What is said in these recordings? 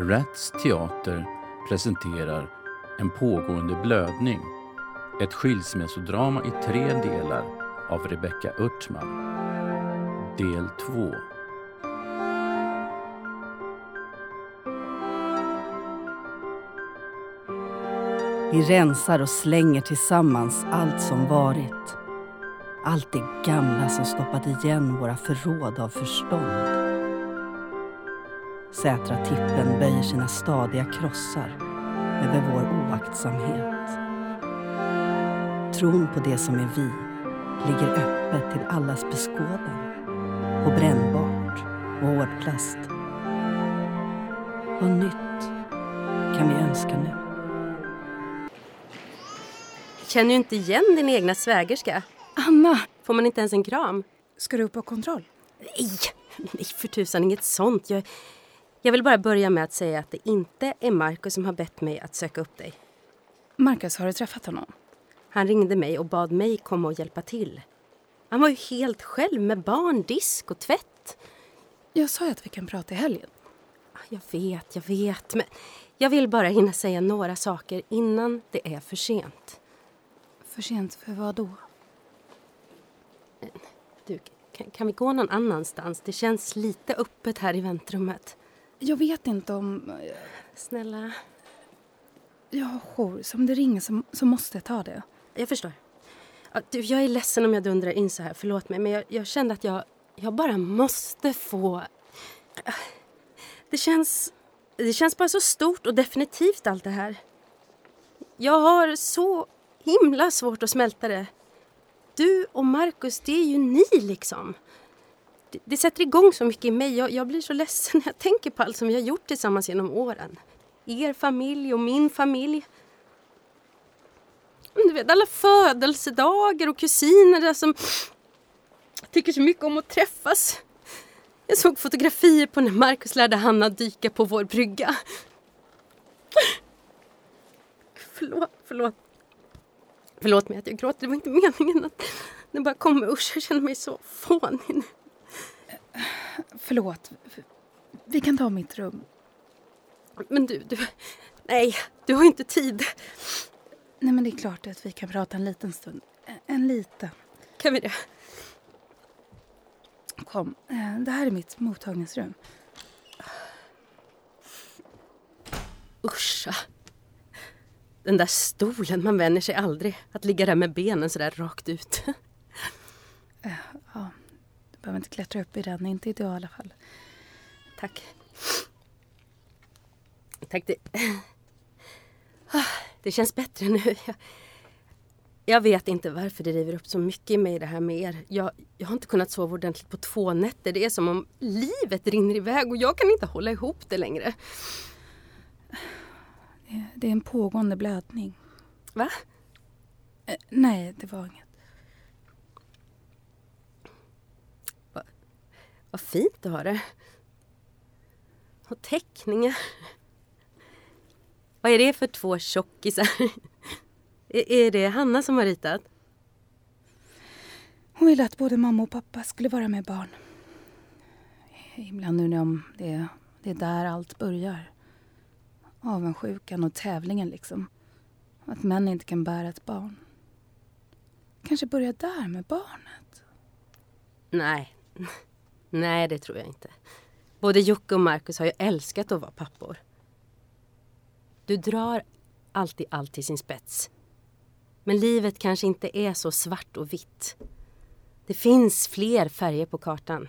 Rats Teater presenterar En pågående blödning. Ett skilsmässodrama i tre delar av Rebecka Örtman. Del 2. Vi rensar och slänger tillsammans allt som varit. Allt det gamla som stoppat igen våra förråd av förstånd. Sätra tippen böjer sina stadiga krossar över vår oaktsamhet. Tron på det som är vi ligger öppet till allas beskådan. På brännbart och hårdplast. Vad nytt kan vi önska nu? Känner du inte igen din egna svägerska? Anna! Får man inte ens en kram? Ska du upp på kontroll? Nej, nej för tusan, inget sånt. Jag, jag vill bara börja med att säga att det inte är Markus som har bett mig att söka upp dig. Marcus, har du träffat honom? Han ringde mig och bad mig komma och hjälpa till. Han var ju helt själv med barn, disk och tvätt. Jag sa ju att vi kan prata i helgen. Jag vet, jag vet. Men jag vill bara hinna säga några saker innan det är för sent. För sent för vad då? Du, kan, kan vi gå någon annanstans? Det känns lite öppet här i väntrummet. Jag vet inte om... Snälla. Jag har jour, så om det ringer så, så måste jag ta det. Jag förstår. Ja, du, jag är ledsen om jag dundrar in så här, förlåt mig. Men jag, jag kände att jag, jag bara måste få... Det känns, det känns bara så stort och definitivt allt det här. Jag har så himla svårt att smälta det. Du och Markus, det är ju ni liksom. Det, det sätter igång så mycket i mig. Jag, jag blir så ledsen när jag tänker på allt som vi har gjort tillsammans genom åren. Er familj och min familj. Du vet, alla födelsedagar och kusiner där som tycker så mycket om att träffas. Jag såg fotografier på när Markus lärde Hanna dyka på vår brygga. Förlåt, förlåt. Förlåt mig att jag gråter, det var inte meningen att det bara kommer. Usch, jag känner mig så fånig nu. Förlåt. Vi kan ta mitt rum. Men du, du... Nej, du har inte tid. Nej, men det är klart att vi kan prata en liten stund. En liten. Kan vi det? Kom, eh, det här är mitt mottagningsrum. Uscha. Den där stolen, man vänjer sig aldrig. Att ligga där med benen så där rakt ut. Eh, behöver inte klättra upp i den, inte idag i alla fall. Tack. Tack. Det, det känns bättre nu. Jag, jag vet inte varför det river upp så mycket i mig det här med er. Jag, jag har inte kunnat sova ordentligt på två nätter. Det är som om livet rinner iväg och jag kan inte hålla ihop det längre. Det, det är en pågående blödning. Va? Eh, nej, det var inget. Vad fint du har det. Och teckningar. Vad är det för två tjockisar? Är det Hanna som har ritat? Hon ville att både mamma och pappa skulle vara med barn. Ibland undrar jag om det det är där allt börjar. Avundsjukan och tävlingen liksom. Att män inte kan bära ett barn. Kanske börja där med barnet. Nej. Nej, det tror jag inte. Både Jocke och Markus har ju älskat att vara pappor. Du drar alltid allt till sin spets. Men livet kanske inte är så svart och vitt. Det finns fler färger på kartan.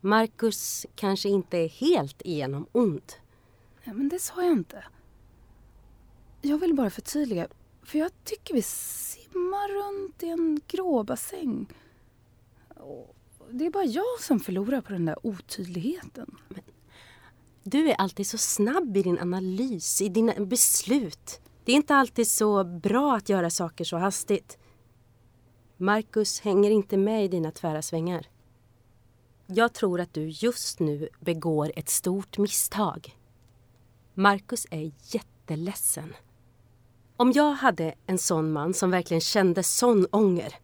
Markus kanske inte är helt igenom ond. Nej, men det sa jag inte. Jag vill bara förtydliga. För jag tycker vi simmar runt i en gråbassäng. Och det är bara jag som förlorar på den där otydligheten. Du är alltid så snabb i din analys, i dina beslut. Det är inte alltid så bra att göra saker så hastigt. Marcus hänger inte med i dina tvära svängar. Jag tror att du just nu begår ett stort misstag. Marcus är jätteledsen. Om jag hade en sån man som verkligen kände sån ånger,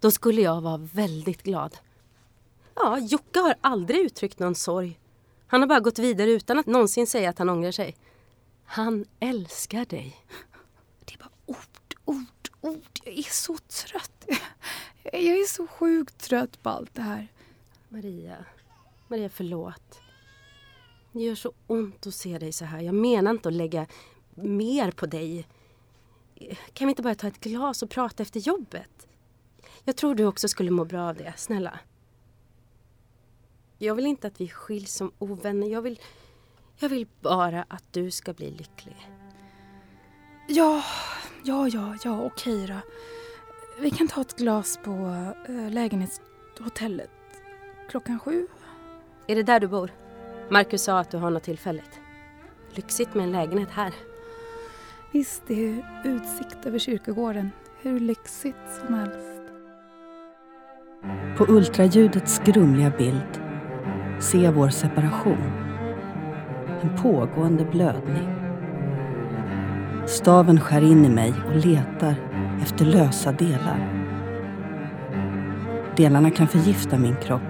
då skulle jag vara väldigt glad. Ja, Jocke har aldrig uttryckt någon sorg. Han har bara gått vidare utan att någonsin säga att han ångrar sig. Han älskar dig. Det är bara ord, ord, ord. Jag är så trött. Jag är så sjukt trött på allt det här. Maria, Maria förlåt. Det gör så ont att se dig så här. Jag menar inte att lägga mer på dig. Kan vi inte bara ta ett glas och prata efter jobbet? Jag tror du också skulle må bra av det, snälla. Jag vill inte att vi skiljs som ovänner. Jag vill, jag vill bara att du ska bli lycklig. Ja, ja, ja, ja, okej då. Vi kan ta ett glas på äh, lägenhetshotellet klockan sju. Är det där du bor? Marcus sa att du har något tillfälligt. Lyxigt med en lägenhet här. Visst, det är utsikt över kyrkogården. Hur lyxigt som helst. På ultraljudets grumliga bild Se vår separation. En pågående blödning. Staven skär in i mig och letar efter lösa delar. Delarna kan förgifta min kropp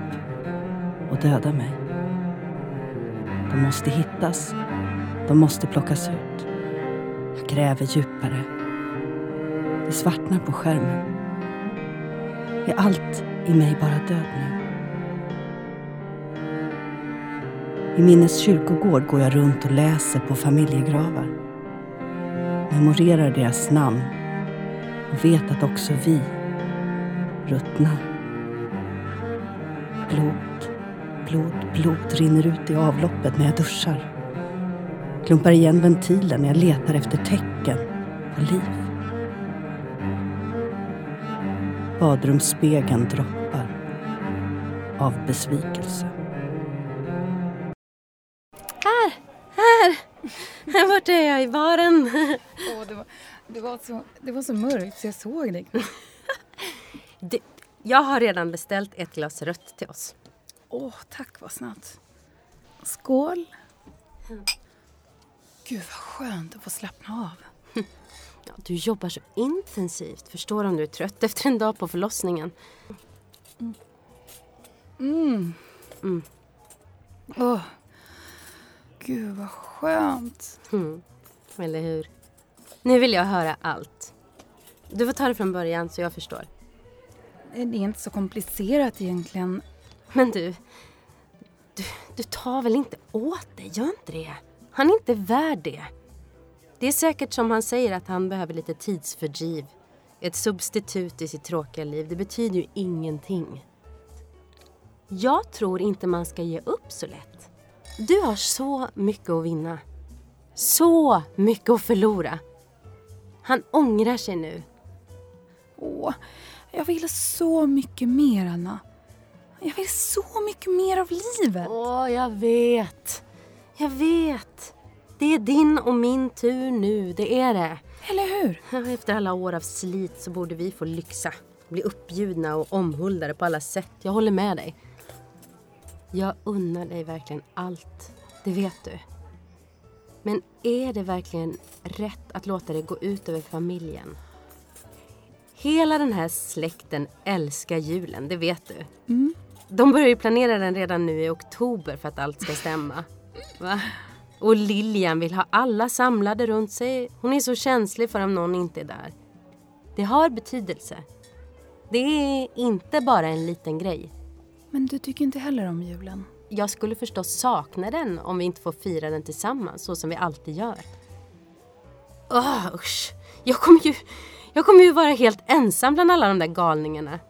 och döda mig. De måste hittas. De måste plockas ut. Jag gräver djupare. Det svartnar på skärmen. Är allt i mig bara död nu? I Minnes kyrkogård går jag runt och läser på familjegravar. Memorerar deras namn och vet att också vi ruttnar. Blod, blod, blod rinner ut i avloppet när jag duschar. Klumpar igen ventilen när jag letar efter tecken på liv. Badrumsspegeln droppar av besvikelse. Var så, det var så mörkt så jag såg dig knappt. Det, jag har redan beställt ett glas rött till oss. Åh, tack vad snabbt. Skål. Gud vad skönt att få slappna av. Ja, du jobbar så intensivt. Förstår om du är trött efter en dag på förlossningen. Mm. Mm. Åh. Gud vad skönt. Mm. Eller hur? Nu vill jag höra allt. Du får ta det från början så jag förstår. Det är inte så komplicerat egentligen. Men du, du, du tar väl inte åt dig? Gör inte det. Han är inte värd det. Det är säkert som han säger att han behöver lite tidsfördriv. Ett substitut i sitt tråkiga liv. Det betyder ju ingenting. Jag tror inte man ska ge upp så lätt. Du har så mycket att vinna. Så mycket att förlora. Han ångrar sig nu. Åh, jag vill så mycket mer, Anna. Jag vill så mycket mer av livet. Åh, jag vet. Jag vet. Det är din och min tur nu, det är det. Eller hur? Efter alla år av slit så borde vi få lyxa. Bli uppbjudna och omhuldade på alla sätt. Jag håller med dig. Jag unnar dig verkligen allt. Det vet du. Men är det verkligen rätt att låta det gå ut över familjen? Hela den här släkten älskar julen, det vet du. Mm. De börjar ju planera den redan nu i oktober för att allt ska stämma. Va? Och Lilian vill ha alla samlade runt sig. Hon är så känslig för om någon inte är där. Det har betydelse. Det är inte bara en liten grej. Men du tycker inte heller om julen? Jag skulle förstås sakna den om vi inte får fira den tillsammans så som vi alltid gör. Åh, usch. Jag kommer ju, jag kommer ju vara helt ensam bland alla de där galningarna.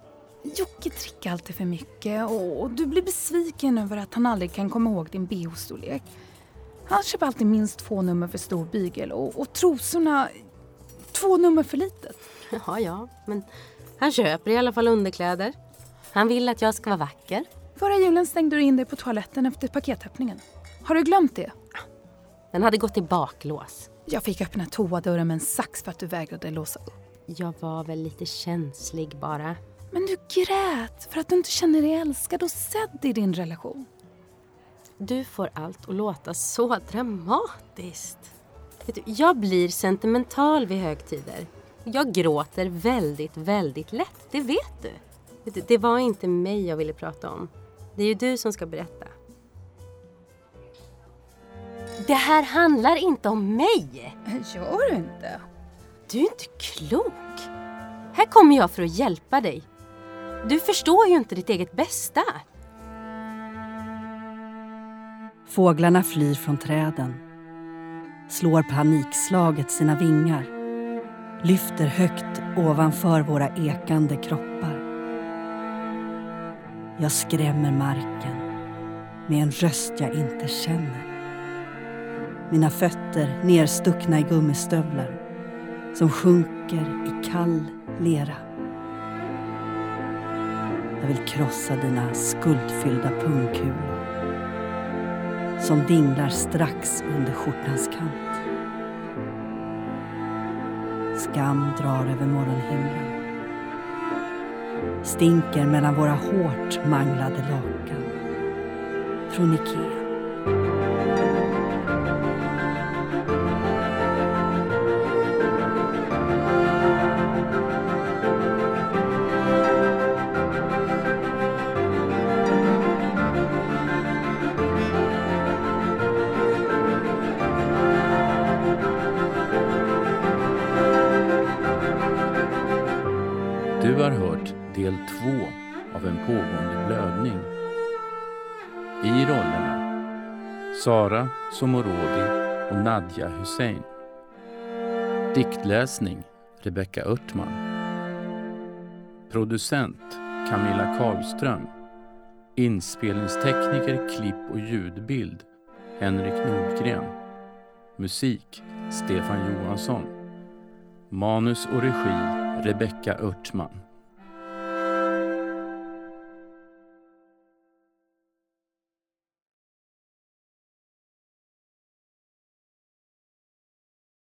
Jocke dricker alltid för mycket och du blir besviken över att han aldrig kan komma ihåg din bh-storlek. Han köper alltid minst två nummer för stor bygel och, och trosorna två nummer för litet. Ja, ja, men han köper i alla fall underkläder. Han vill att jag ska vara vacker. Förra julen stängde du in dig på toaletten efter paketöppningen. Har du glömt det? Den hade gått i baklås. Jag fick öppna toadörren med en sax för att du vägrade låsa upp. Jag var väl lite känslig bara. Men du grät för att du inte känner dig älskad och sedd i din relation. Du får allt att låta så dramatiskt. Du, jag blir sentimental vid högtider. Jag gråter väldigt, väldigt lätt, det. Vet du. Det var inte mig jag ville prata om. Det är ju du som ska berätta. Det här handlar inte om mig. Gör du inte? Du är inte klok. Här kommer jag för att hjälpa dig. Du förstår ju inte ditt eget bästa. Fåglarna flyr från träden, slår panikslaget sina vingar, lyfter högt ovanför våra ekande kroppar. Jag skrämmer marken med en röst jag inte känner. Mina fötter nerstuckna i gummistövlar som sjunker i kall lera. Jag vill krossa dina skuldfyllda pungkulor som dinglar strax under skjortans kant. Skam drar över morgonhimlen. Stinker mellan våra hårt manglade lakan. Från Ikea. Du har hört del 2 av en pågående blödning. I rollerna Sara Somorodi och Nadja Hussein. Diktläsning Rebecka Örtman. Producent Camilla Karlström. Inspelningstekniker, klipp och ljudbild Henrik Nordgren. Musik Stefan Johansson. Manus och regi Rebecka Örtman.